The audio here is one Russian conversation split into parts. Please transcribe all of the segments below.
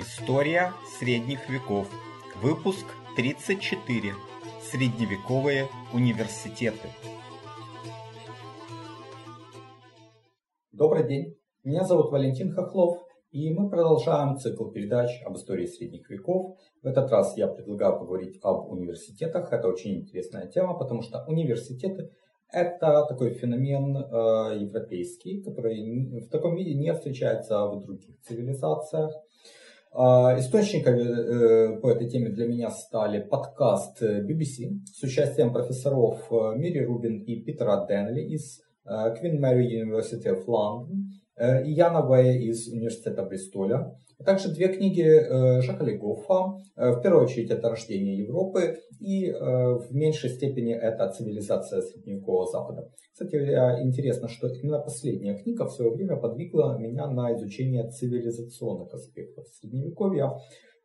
История средних веков. Выпуск 34. Средневековые университеты. Добрый день, меня зовут Валентин Хохлов, и мы продолжаем цикл передач об истории средних веков. В этот раз я предлагаю поговорить об университетах. Это очень интересная тема, потому что университеты это такой феномен э, европейский, который в таком виде не встречается в других цивилизациях. Э, источниками э, по этой теме для меня стали подкаст BBC с участием профессоров э, Мири Рубин и Питера Денли из э, Queen Mary University of London Э, и Яна Вэя из университета Бристоля, а также две книги э, Жака Легофа. Э, в первую очередь это «Рождение Европы» и в меньшей степени это «Цивилизация Средневекового Запада». Кстати, интересно, что именно последняя книга в свое время подвигла меня на изучение цивилизационных аспектов Средневековья.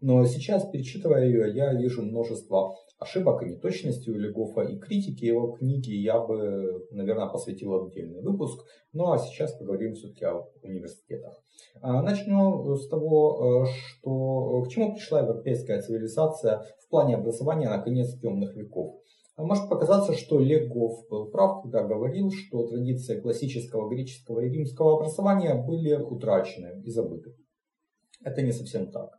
Но сейчас, перечитывая ее, я вижу множество ошибок и неточностей у Легофа и критики его книги я бы, наверное, посвятил отдельный выпуск. Ну а сейчас поговорим все-таки о университетах. А, начну с того, э, что к чему пришла европейская цивилизация в плане образования на конец темных веков. Может показаться, что Легов был прав, когда говорил, что традиции классического греческого и римского образования были утрачены и забыты. Это не совсем так.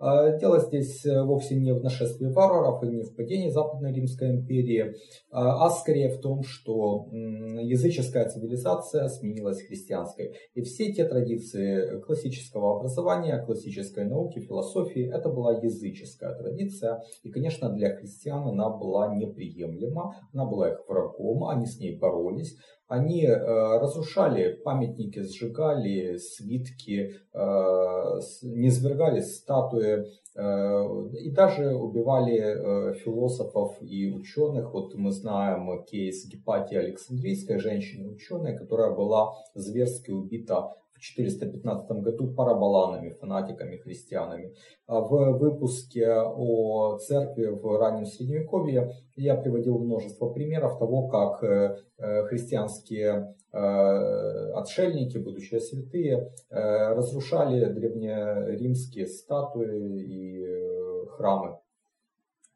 А, дело здесь э, вовсе не в нашествии варваров и не в падении Западной Римской империи, а, а скорее в том, что языческая цивилизация сменилась христианской. И все те традиции классического образования, классической науки, философии, это была языческая традиция. И, конечно, для христиан она была неприемлема, она была их врагом, они с ней боролись. Они э, разрушали памятники, сжигали свитки, э, низвергали статуи э, и даже убивали философов и ученых. Вот мы знаем кейс Гепатии Александрийской, женщины-ученой, которая была зверски убита 415 году парабаланами, фанатиками, христианами. А в выпуске о церкви в раннем Средневековье я приводил множество примеров того, как э, э, христианские э, отшельники, будущие святые, разрушали древнеримские статуи и храмы.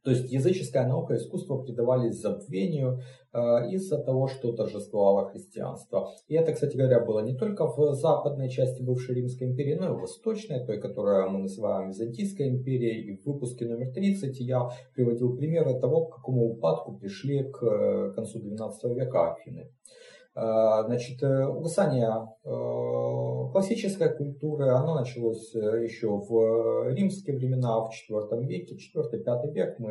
То есть языческая наука и искусство предавались забвению э, из-за того, что торжествовало христианство. И это, кстати говоря, было не только в западной части бывшей Римской империи, но и в восточной, той, которую мы называем Византийской империей. И в выпуске номер 30 я приводил примеры того, к какому упадку пришли к э, концу XII века Афины. Э, значит, угасание классической культуры, оно началось э, еще в римские времена, в IV веке, IV-V век мы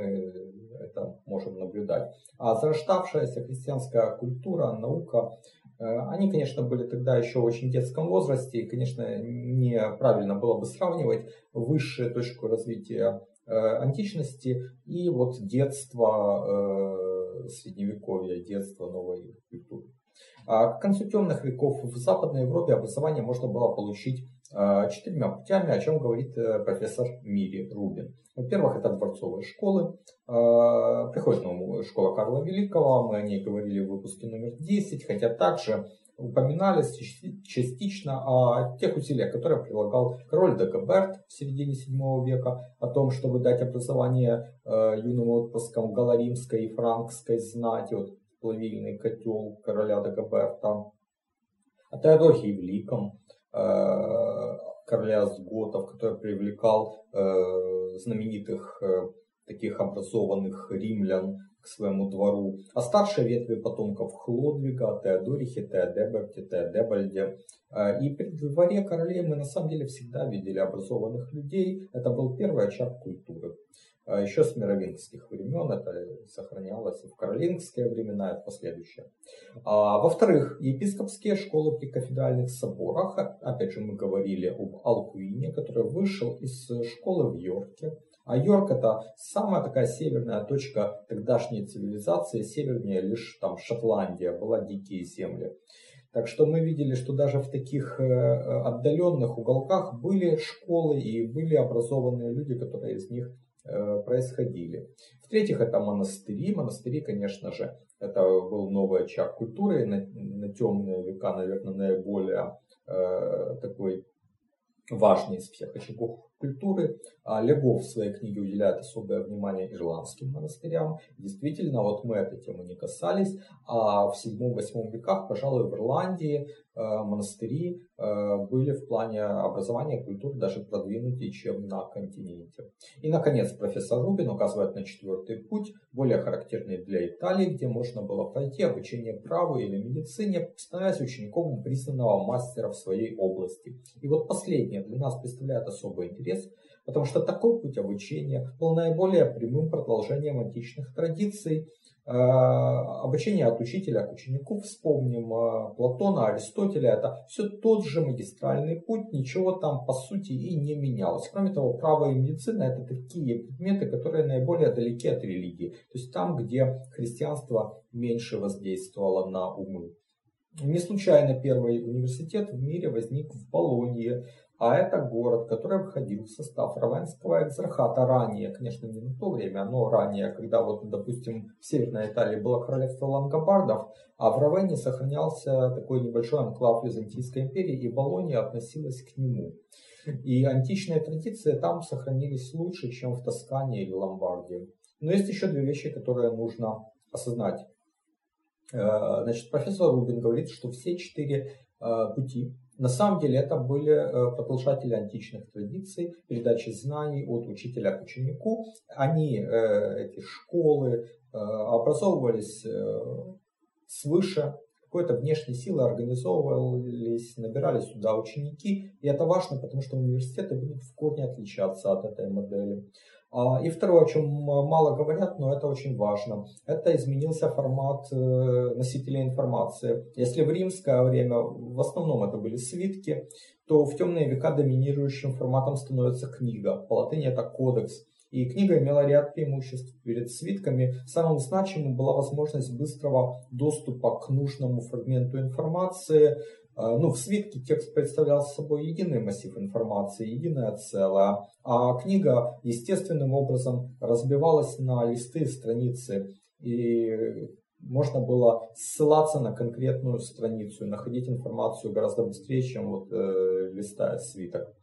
это можем наблюдать. А зарождавшаяся христианская культура, наука, э, они, конечно, были тогда еще в очень детском возрасте, и, конечно, неправильно было бы сравнивать высшую точку развития э, античности и вот детство средневековья, детство новой культуры. А к концу темных веков в Западной Европе образование можно было получить а, четырьмя путями, о чем говорит э, профессор Мири Рубин. Во-первых, это дворцовые школы. А, приходит новая школа Карла Великого, мы о ней говорили в выпуске номер 10, хотя также упоминались частично о тех усилиях, которые прилагал король Дагоберт в середине 7 века, о том, чтобы дать образование э, юным отпрыскам галаримской и франкской знати. Вот плавильный котел короля Дагоберта, о Теодохии Великом, э, короля Сготов, который привлекал э, знаменитых э, таких образованных римлян к своему двору, о старшей ветви потомков Хлодвига, Теодорихе, Теодеберте, Теодебальде. И при дворе королей мы на самом деле всегда видели образованных людей. Это был первый очаг культуры. А еще с мировингских времен это сохранялось и в каролингские времена, и в последующие. А, во-вторых, епископские школы при кафедральных соборах. Опять же, мы говорили об Алкуине, который вышел из школы в Йорке. А Йорк это самая такая северная точка тогдашней цивилизации, севернее лишь там Шотландия, была дикие земли. Так что мы видели, что даже в таких э, отдаленных уголках были школы и были образованные люди, которые из них происходили. В-третьих, это монастыри. Монастыри, конечно же, это был новый очаг культуры. На, на темные века, наверное, наиболее э, такой важный из всех очагов культуры. А Легов в своей книге уделяет особое внимание ирландским монастырям. Действительно, вот мы этой темы не касались, а в 7-8 веках, пожалуй, в Ирландии э, монастыри э, были в плане образования культуры даже продвинутее, чем на континенте. И, наконец, профессор Рубин указывает на четвертый путь, более характерный для Италии, где можно было пройти обучение праву или медицине, становясь учеником признанного мастера в своей области. И вот последнее для нас представляет особый интерес – Потому что такой путь обучения был наиболее прямым продолжением античных традиций. Э, обучение от учителя к ученику, вспомним э, Платона, Аристотеля, это все тот же магистральный путь, ничего там по сути и не менялось. Кроме того, право и медицина это такие предметы, которые наиболее далеки от религии, то есть там, где христианство меньше воздействовало на умы. Не случайно первый университет в мире возник в Болонье, а это город, который входил в состав Равенского экзархата ранее, конечно, не на то время, но ранее, когда вот, допустим, в Северной Италии было королевство лангобардов, а в Равенне сохранялся такой небольшой анклав Византийской империи, и Болония относилась к нему. И античные традиции там сохранились лучше, чем в Тоскане или Ломбардии. Но есть еще две вещи, которые нужно осознать. Э, значит, профессор Рубин говорит, что все четыре э, пути на самом деле это были э, продолжатели античных традиций, передачи знаний от учителя к ученику. Они, э, эти школы, э, образовывались свыше, какой-то внешней силы организовывались, набирались сюда ученики. И это важно, потому что университеты будут в корне отличаться от этой модели. А, и второе, о чем мало говорят, но это очень важно, это изменился формат э, носителя информации. Если в римское время в основном это были свитки, то в темные века доминирующим форматом становится книга. По латыни это кодекс. И книга имела ряд преимуществ перед свитками. Самым значимым была возможность быстрого доступа к нужному фрагменту информации, а, ну, в свитке текст представлял собой единый массив информации, единое целое, а книга естественным образом разбивалась на листы страницы, и можно было ссылаться на конкретную страницу и находить информацию гораздо быстрее, чем вот э, листая свиток.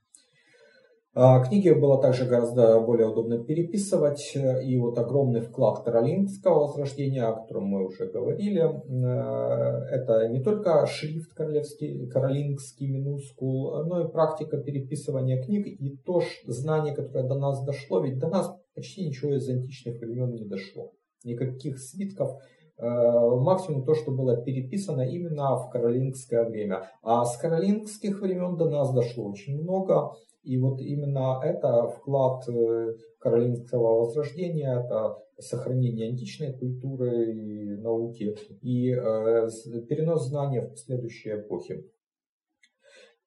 А, книги было также гораздо более удобно переписывать, и вот огромный вклад каролингского возрождения, о котором мы уже говорили, э, это не только шрифт королевский, каролингский минускул, но и практика переписывания книг, и то знание, которое до нас дошло, ведь до нас почти ничего из античных времен не дошло. Никаких свитков, э, максимум то, что было переписано именно в каролингское время. А с каролингских времен до нас дошло очень много, и вот именно это вклад э, каролинского возрождения, это сохранение античной культуры и науки и э, перенос знания в последующие эпохи.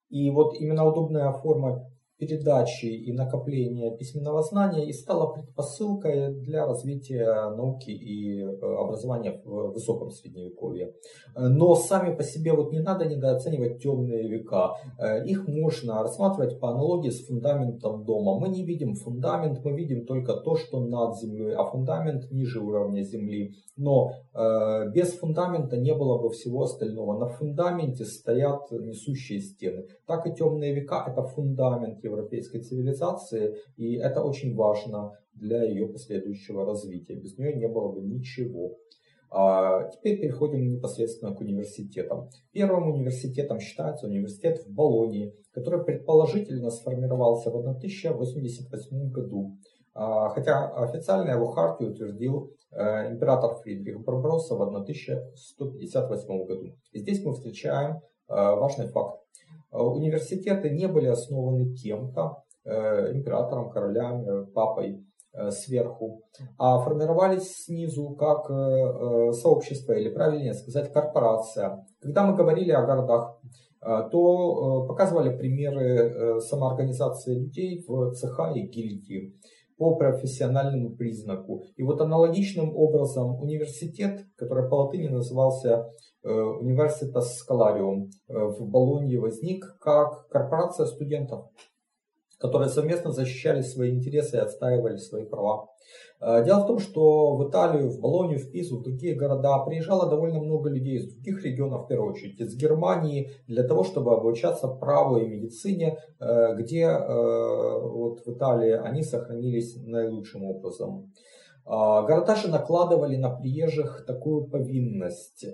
И вот именно удобная форма передачи и накопления письменного знания и стала предпосылкой для развития науки и э, образования в высоком средневековье. Но сами по себе вот не надо недооценивать темные века. Э, их можно рассматривать по аналогии с фундаментом дома. Мы не видим фундамент, мы видим только то, что над землей, а фундамент ниже уровня земли. Но э, без фундамента не было бы всего остального. На фундаменте стоят несущие стены. Так и темные века это фундамент европейской цивилизации, и это очень важно для ее последующего развития. Без нее не было бы ничего. А теперь переходим непосредственно к университетам. Первым университетом считается университет в Болонии, который предположительно сформировался в 1088 году. А, хотя официально его хартию утвердил э, император Фридрих Барбаросса в 1158 году. И здесь мы встречаем э, важный факт. Э, университеты не были основаны кем-то, э, императором, королями, папой э, сверху, а формировались снизу как сообщество или правильнее сказать корпорация. Когда мы говорили о городах, то показывали примеры самоорганизации людей в цеха и гильдии по профессиональному признаку. И вот аналогичным образом университет, который по латыни назывался Университас Scholarium в Болонье возник как корпорация студентов, которые совместно защищали свои интересы и отстаивали свои права. Э, дело в том, что в Италию, в Болонию, в Пизу, в другие города приезжало довольно много людей из других регионов, в первую очередь из Германии, для того, чтобы обучаться праву и медицине, э, где э, вот в Италии они сохранились наилучшим образом. Города же накладывали на приезжих такую повинность,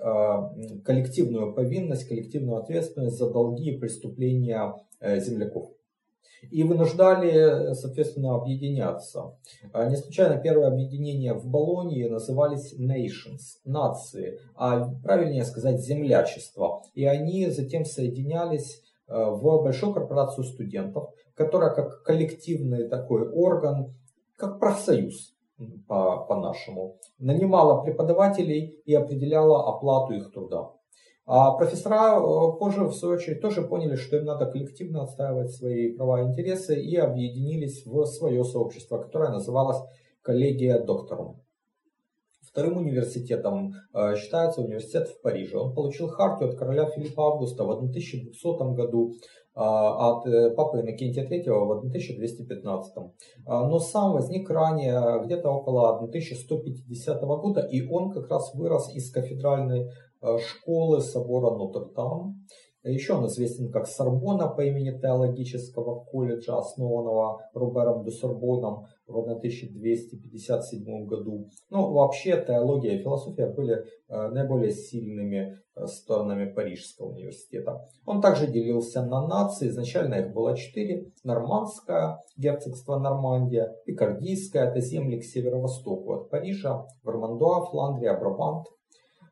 коллективную повинность, коллективную ответственность за долги и преступления земляков и вынуждали, соответственно, объединяться. А, не случайно первое объединение в Болонии назывались Nations, нации, а правильнее сказать землячество. И они затем соединялись а, в большую корпорацию студентов, которая как коллективный такой орган, как профсоюз по- по-нашему, нанимала преподавателей и определяла оплату их труда. А профессора э, позже, в свою очередь, тоже поняли, что им надо коллективно отстаивать свои права и интересы и объединились в свое сообщество, которое называлось коллегия доктором. Вторым университетом э, считается университет в Париже. Он получил хартию от короля Филиппа Августа в 1200 году, от э, папы Иннокентия III в 1215. А, но сам возник ранее, где-то около 1150 года, и он как раз вырос из кафедральной Э, школы собора Нотр-Дам. Еще он известен как Сорбона по имени теологического колледжа, основанного Робером де Сорбоном в 1257 году. Ну, вообще теология и философия были э, наиболее сильными э, сторонами Парижского университета. Он также делился на нации, изначально их было четыре. Нормандское, герцогство Нормандия, Пикардийское, это земли к северо-востоку от Парижа, Вермандуа, Фландрия, Брабант, а,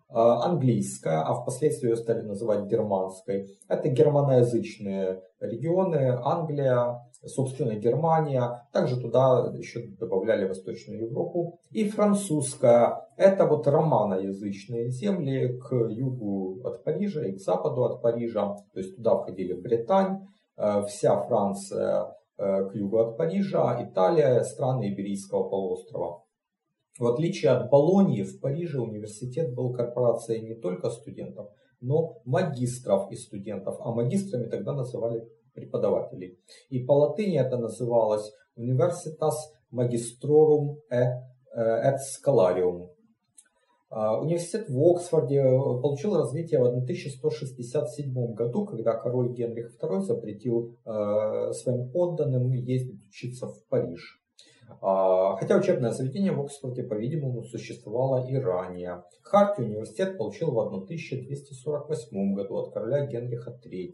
английская, а впоследствии ее стали называть германской. Это германоязычные регионы, Англия, собственно Германия. Также туда еще добавляли Восточную Европу. И французская, это вот романоязычные земли к югу от Парижа и к западу от Парижа. То есть туда входили Британь, э, вся Франция э, к югу от Парижа, Италия, страны Иберийского полуострова. В отличие от Болонии, в Париже университет был корпорацией не только студентов, но магистров и студентов. А магистрами тогда называли преподавателей. И по латыни это называлось Universitas Magistrorum et Scholarium. А, университет в Оксфорде получил развитие в 1167 году, когда король Генрих II запретил а, своим подданным ездить учиться в Париж. А, хотя учебное заведение в Оксфорде, по-видимому, существовало и ранее. Хартию университет получил в 1248 году от короля Генриха III.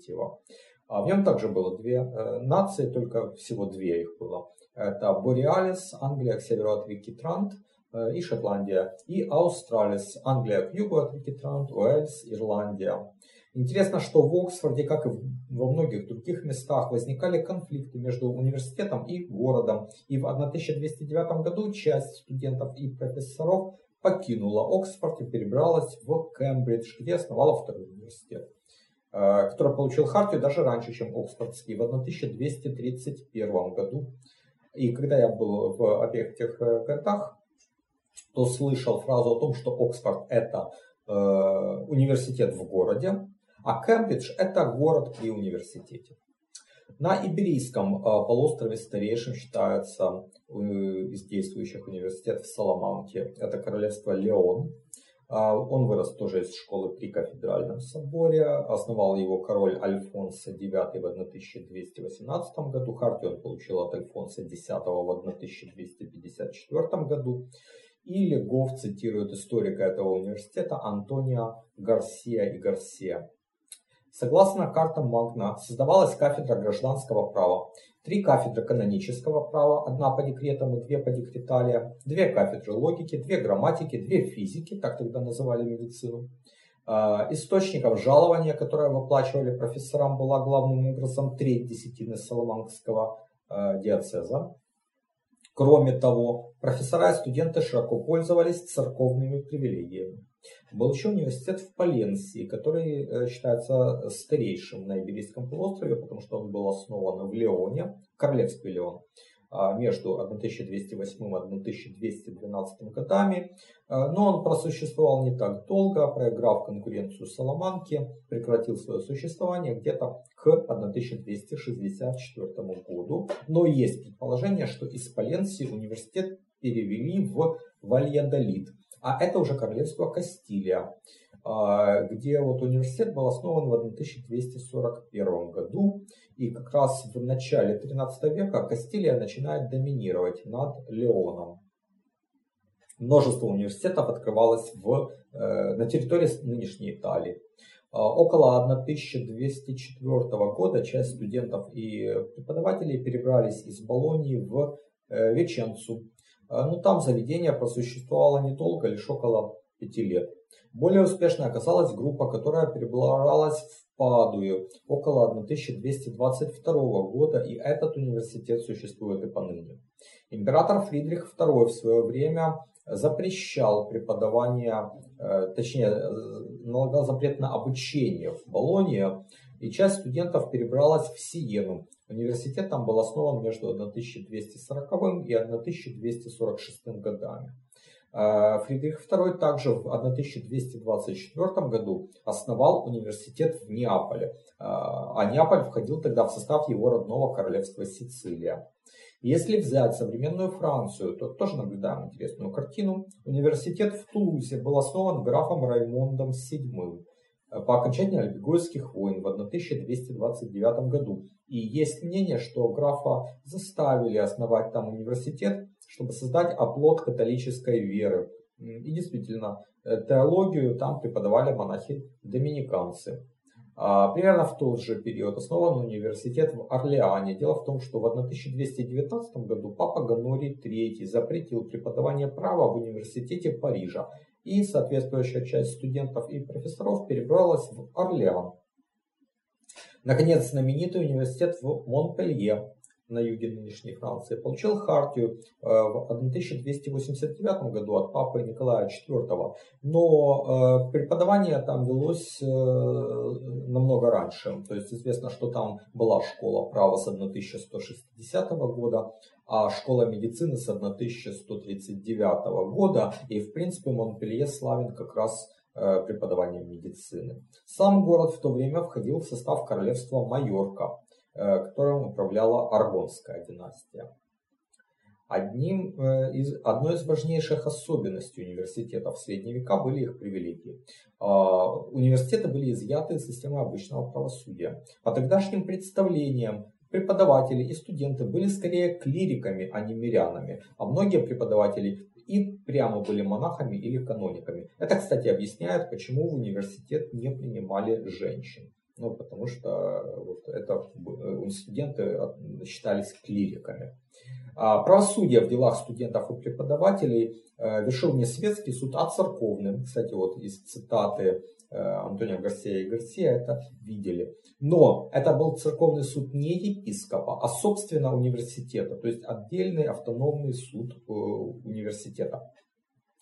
А в нем также было две э, нации, только всего две их было. Это Бореалис, Англия к северу от реки Трант, э, и Шотландия, и Аустралис, Англия к югу от реки Трант, Уэльс, Ирландия. Интересно, что в Оксфорде, как и во многих других местах, возникали конфликты между университетом и городом. И в 1209 году часть студентов и профессоров покинула Оксфорд и перебралась в Кембридж, где основала второй университет, э, который получил хартию даже раньше, чем Оксфордский, в 1231 году. И когда я был в обеих этих э, городах, то слышал фразу о том, что Оксфорд это э, университет в городе, а Кембридж – это город при университете. На Иберийском э, полуострове старейшим считается э, из действующих университетов Саламанки. Это королевство Леон. А, он вырос тоже из школы при кафедральном соборе. Основал его король Альфонсо IX в 1218 году. Хартию он получил от Альфонса X в 1254 году. И Легов цитирует историка этого университета Антонио Гарсия и Гарсия. Согласно картам Магна, создавалась кафедра гражданского права, три кафедры канонического права, одна по декретам и две по декреталия, две кафедры логики, две грамматики, две физики, так тогда называли медицину. А, источников жалования, которое выплачивали профессорам, была главным образом треть десятины Соломанского а, диацеза. Кроме того, профессора и студенты широко пользовались церковными привилегиями. Был еще университет в Паленсии, который э, считается старейшим на Иберийском полуострове, потому что он был основан в Леоне, королевский Леон, между 1208 и 1212 годами, но он просуществовал не так долго, проиграв конкуренцию Соломанке, прекратил свое существование где-то к 1264 году. Но есть предположение, что из Паленсии университет перевели в Вальядолит, а это уже королевство Кастилия. А, где вот университет был основан в 1241 году. И как раз в начале 13 века Кастилия начинает доминировать над Леоном. Множество университетов открывалось в, э, на территории нынешней Италии. А, около 1204 года часть студентов и преподавателей перебрались из Болонии в э, Веченцу. А, ну, там заведение просуществовало недолго, лишь около пяти лет. Более успешной оказалась группа, которая перебралась в Падую около 1222 года, и этот университет существует и поныне. Император Фридрих II в свое время запрещал преподавание, э, точнее, налагал запрет на обучение в Болонии, и часть студентов перебралась в Сиену. Университет там был основан между 1240 и 1246 годами. Э, Фридрих II также в 1224 году основал университет в Неаполе, э, а Неаполь входил тогда в состав его родного королевства Сицилия. Если взять современную Францию, то тоже наблюдаем интересную картину. Университет в Тулузе был основан графом Раймондом VII по окончании Альбегойских войн в 1229 году. И есть мнение, что графа заставили основать там университет, чтобы создать оплот католической веры. И действительно, э, теологию там преподавали монахи-доминиканцы. А, примерно в тот же период основан университет в Орлеане. Дело в том, что в 1219 году папа Ганорий III запретил преподавание права в университете Парижа. И соответствующая часть студентов и профессоров перебралась в Орлеан. Наконец, знаменитый университет в Монпелье на юге нынешней Франции, получил хартию э, в 1289 году от папы Николая IV, но э, преподавание там велось э, намного раньше. То есть известно, что там была школа права с 1160 года, а школа медицины с 1139 года. И в принципе Монпелье славен как раз преподаванием медицины. Сам город в то время входил в состав королевства Майорка. Э, которым управляла Аргонская династия. Одним э, из, одной из важнейших особенностей университетов в средние века были их привилегии. А, университеты были изъяты из системы обычного правосудия. По тогдашним представлениям преподаватели и студенты были скорее клириками, а не мирянами, а многие преподаватели и прямо были монахами или канониками. Это, кстати, объясняет, почему в университет не принимали женщин. Ну, потому что вот это э, студенты считались клириками. А правосудие в делах студентов и преподавателей э, решил не светский суд, а церковный. Кстати, вот из цитаты э, Антонио Гарсия и Гарсия это видели. Но это был церковный суд не епископа, а собственно университета, то есть отдельный автономный суд университета.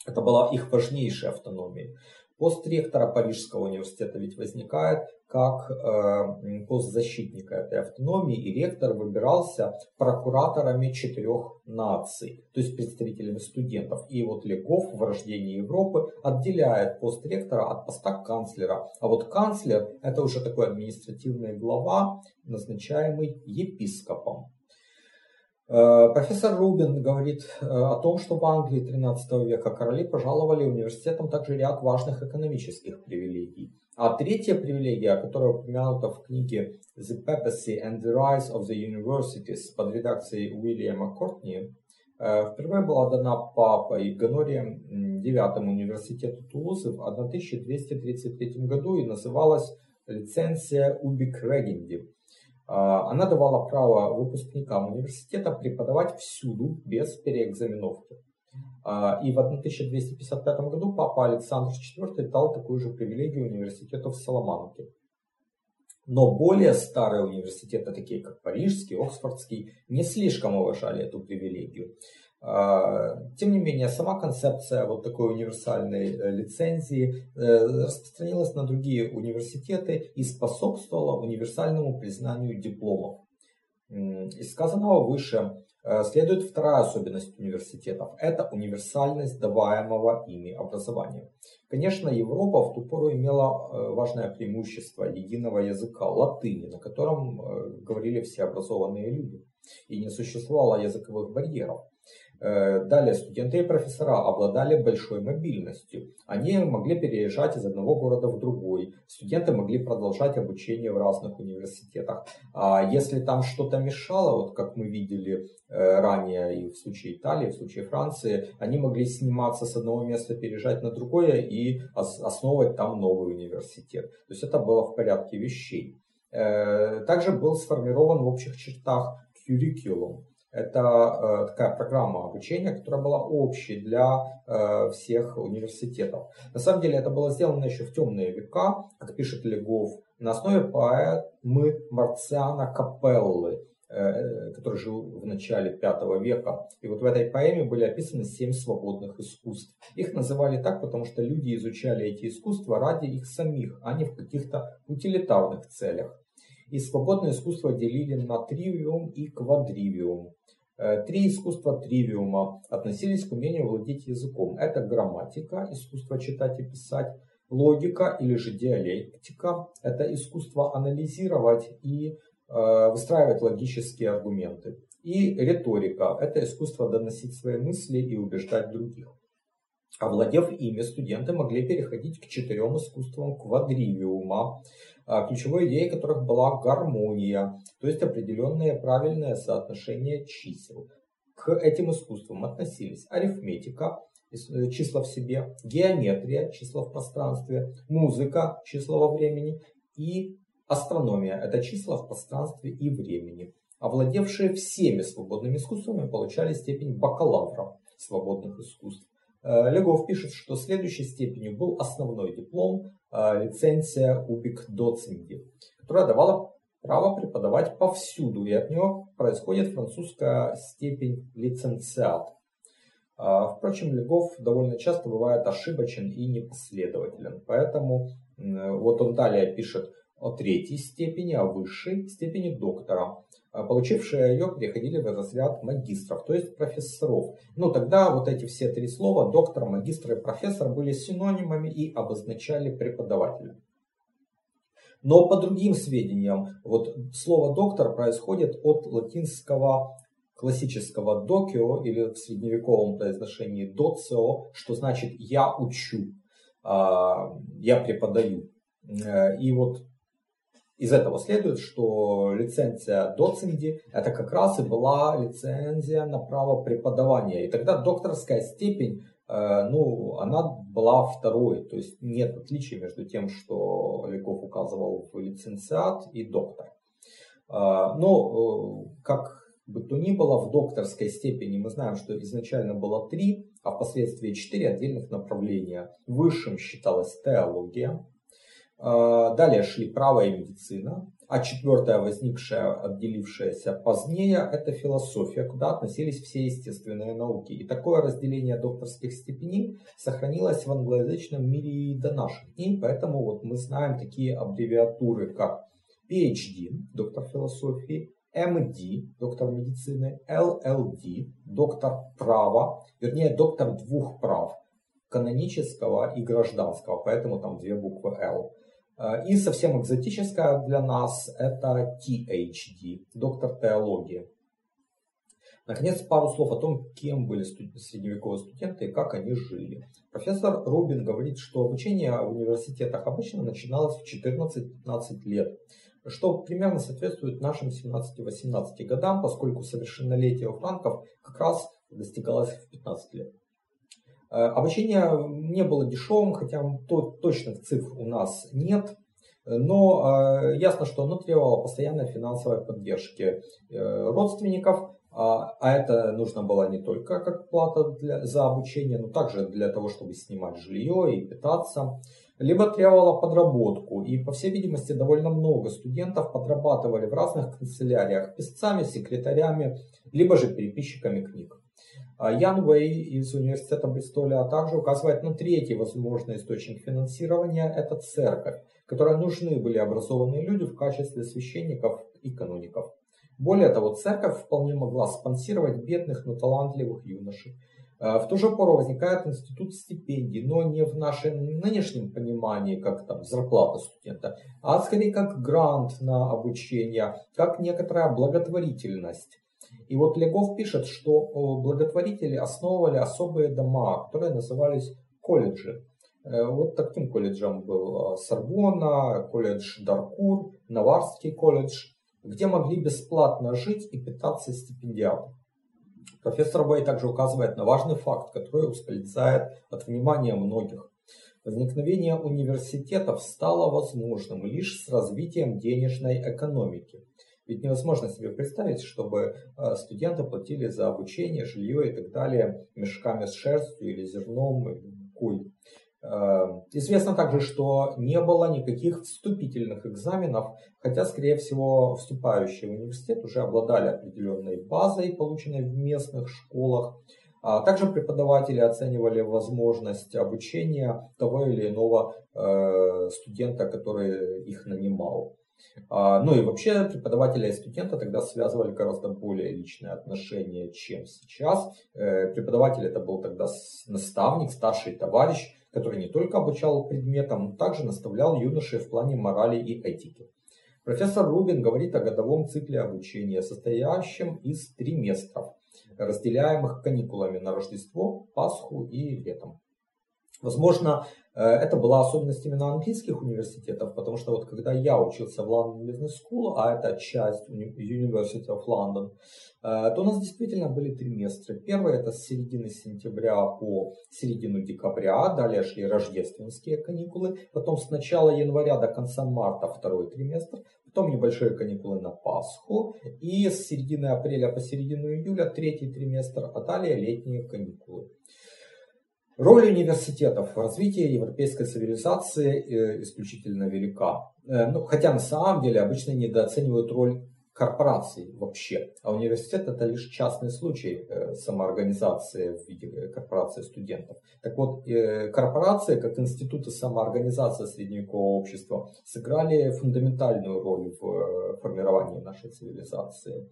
Это была их важнейшая автономия. Пост ректора Парижского университета ведь возникает как э, пост защитника этой автономии, и ректор выбирался прокураторами четырех наций, то есть представителями студентов. И вот Легов в рождении Европы отделяет пост ректора от поста канцлера. А вот канцлер это уже такой административный глава, назначаемый епископом. Э, профессор Рубин говорит э, о том, что в Англии 13 века короли пожаловали университетам также ряд важных экономических привилегий. А третья привилегия, которая упомянута в книге The Papacy and the Rise of the Universities под редакцией Уильяма Кортни, э, впервые была дана папой Гонорием IX университету Тулузы в 1233 году и называлась лицензия Убик Регенди. А, она давала право выпускникам университета преподавать всюду без переэкзаменовки. А, и в 1255 году папа Александр IV дал такую же привилегию университету в Соломанке. Но более старые университеты, такие как Парижский, Оксфордский, не слишком уважали эту привилегию. Тем не менее, сама концепция вот такой универсальной э, лицензии э, распространилась на другие университеты и способствовала универсальному признанию дипломов. Из сказанного выше Э, следует вторая особенность университетов. Это универсальность даваемого ими образования. Конечно, Европа в ту пору имела важное преимущество единого языка, латыни, на котором говорили все образованные люди. И не существовало языковых барьеров. Э, далее, студенты и профессора обладали большой мобильностью. Они могли переезжать из одного города в другой. Студенты могли продолжать обучение в разных университетах. А если там что-то мешало, вот как мы видели э, ранее и в случае Италии, и в случае Франции, они могли сниматься с одного места, переезжать на другое и основывать там новый университет. То есть это было в порядке вещей. Э, также был сформирован в общих чертах curriculum. Это э, такая программа обучения, которая была общей для э, всех университетов. На самом деле это было сделано еще в темные века, как пишет Легов, на основе поэмы Марциана Капеллы, э, который жил в начале V века. И вот в этой поэме были описаны семь свободных искусств. Их называли так, потому что люди изучали эти искусства ради их самих, а не в каких-то утилитарных целях. И свободное искусство делили на тривиум и квадривиум. Э, три искусства тривиума относились к умению владеть языком. Это грамматика, искусство читать и писать, логика или же диалектика. Это искусство анализировать и э, выстраивать логические аргументы. И риторика – это искусство доносить свои мысли и убеждать других. Овладев ими, студенты могли переходить к четырем искусствам квадривиума, а, ключевой идеей которых была гармония, то есть определенное правильное соотношение чисел. К этим искусствам относились арифметика, э, числа в себе, геометрия, числа в пространстве, музыка, числа во времени и астрономия, это числа в пространстве и времени. Овладевшие всеми свободными искусствами получали степень бакалавра свободных искусств. Э, Легов пишет, что следующей степенью был основной диплом, э, лицензия Убик Доцинги, которая давала право преподавать повсюду, и от него происходит французская степень лиценциат. Э, впрочем, Легов довольно часто бывает ошибочен и непоследователен, поэтому вот он далее пишет третьей степени, о высшей степени доктора. А получившие ее переходили в разряд магистров, то есть профессоров. Ну, тогда вот эти все три слова, доктор, магистр и профессор, были синонимами и обозначали преподавателя. Но по другим сведениям, вот слово доктор происходит от латинского классического докио или в средневековом произношении доцио, что значит я учу, а, я преподаю. Э, и вот из этого следует, что лицензия доценди это как раз и была лицензия на право преподавания. И тогда докторская степень, э, ну, она была второй. То есть нет отличия между тем, что Легов указывал в лицензиат и доктор. Э, но, э, как бы то ни было, в докторской степени мы знаем, что изначально было три, а впоследствии четыре отдельных направления. Высшим считалась теология, далее шли право и медицина. А четвертая, возникшая, отделившаяся позднее, это философия, куда относились все естественные науки. И такое разделение докторских степеней сохранилось в англоязычном мире и до наших дней. Поэтому вот мы знаем такие аббревиатуры, как PhD, доктор философии, MD, доктор медицины, LLD, доктор права, вернее, доктор двух прав, канонического и гражданского, поэтому там две буквы L. Э, и совсем экзотическая для нас это THD, доктор теологии. Наконец, пару слов о том, кем были средневековые студенты и как они жили. Профессор Рубин говорит, что обучение в университетах обычно начиналось в 14-15 лет, что примерно соответствует нашим 17-18 годам, поскольку совершеннолетие у франков как раз достигалось в 15 лет. Э, обучение не было дешевым, хотя точных цифр у нас нет, но э, ясно, что оно требовало постоянной финансовой поддержки э, родственников, а, а это нужно было не только как плата для, за обучение, но также для того, чтобы снимать жилье и питаться, либо требовало подработку. И, по всей видимости, довольно много студентов подрабатывали в разных канцеляриях писцами, секретарями, либо же переписчиками книг. А Ян из университета Бристоля также указывает на третий возможный источник финансирования – это церковь, которой нужны были образованные люди в качестве священников и каноников. Более того, церковь вполне могла спонсировать бедных, но талантливых юношей. Э, в ту же пору возникает институт стипендий, но не в нашем нынешнем понимании, как там зарплата студента, а скорее как грант на обучение, как некоторая благотворительность. И вот Легов пишет, что благотворители основывали особые дома, которые назывались колледжи. Э, вот таким колледжем был э, Сорбонна, колледж Даркур, Наварский колледж, где могли бесплатно жить и питаться стипендиаты. Профессор Бэй также указывает на важный факт, который ускользает от внимания многих. Возникновение университетов стало возможным лишь с развитием денежной экономики. Ведь невозможно себе представить, чтобы э, студенты платили за обучение, жилье и так далее мешками с шерстью или зерном, куль. Эм, известно также, что не было никаких вступительных экзаменов, хотя, скорее всего, вступающие в университет уже обладали определенной базой, полученной в местных школах. А также преподаватели оценивали возможность обучения того или иного э, студента, который их нанимал. А, ну и вообще преподавателя и студента тогда связывали гораздо более личные отношения, чем сейчас. Э, преподаватель это был тогда наставник, старший товарищ, который не только обучал предметам, но также наставлял юношей в плане морали и этики. Профессор Рубин говорит о годовом цикле обучения, состоящем из триместров, разделяемых каникулами на Рождество, Пасху и летом. Возможно, это была особенность именно английских университетов, потому что вот когда я учился в London Business School, а это часть University of London, э, то у нас действительно были триместры. Первый это с середины сентября по середину декабря, далее шли рождественские каникулы, потом с начала января до конца марта второй триместр, потом небольшие каникулы на Пасху и с середины апреля по середину июля третий триместр, а далее летние каникулы. Роль университетов в развитии европейской цивилизации э, исключительно велика. Э, ну, хотя на самом деле обычно недооценивают роль корпораций вообще. А университет это лишь частный случай э, самоорганизации в виде корпорации студентов. Так вот, корпорации, как институты самоорганизации средневекового общества, сыграли фундаментальную роль в формировании нашей цивилизации.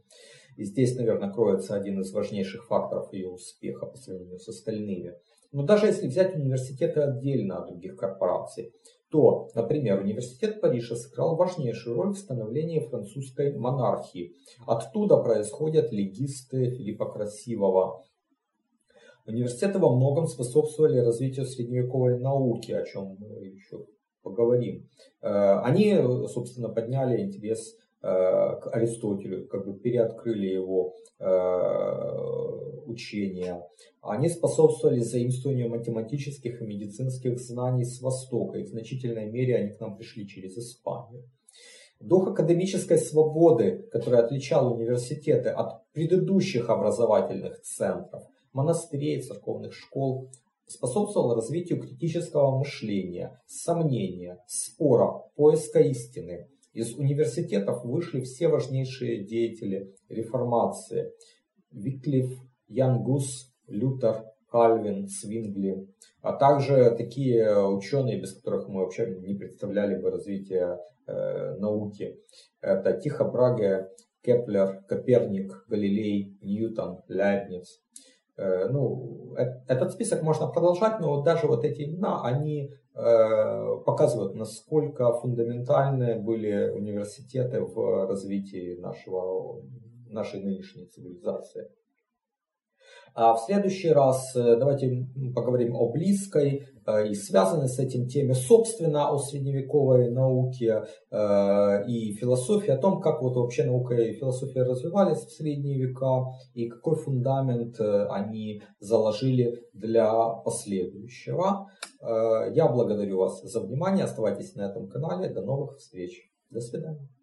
И здесь, наверное, кроется один из важнейших факторов ее успеха по сравнению с остальными. Но даже если взять университеты отдельно от других корпораций, то, например, университет Парижа сыграл важнейшую роль в становлении французской монархии. Оттуда происходят легисты Филиппа Красивого. Университеты во многом способствовали развитию средневековой науки, о чем мы еще поговорим. Э, они, собственно, подняли интерес к Аристотелю, как бы переоткрыли его э, учения. Они способствовали заимствованию математических и медицинских знаний с Востока, и в значительной мере они к нам пришли через Испанию. Дух академической свободы, который отличал университеты от предыдущих образовательных центров, монастырей, церковных школ, способствовал развитию критического мышления, сомнения, спора, поиска истины. Из университетов вышли все важнейшие деятели реформации. Виклиф, Ян Гус, Лютер, Кальвин, Свингли, а также такие ученые, без которых мы вообще не представляли бы развитие э, науки. Это Тихо Браге, Кеплер, Коперник, Галилей, Ньютон, Лейбниц. Э, ну, э, этот список можно продолжать, но даже вот эти имена, они э, показывают, насколько фундаментальны были университеты в развитии нашего, нашей нынешней цивилизации. А в следующий раз э, давайте поговорим о близкой э, и связанной с этим теме, собственно, о средневековой науке э, и философии, о том, как вот вообще наука и философия развивались в средние века и какой фундамент они заложили для последующего. Я благодарю вас за внимание. Оставайтесь на этом канале. До новых встреч. До свидания.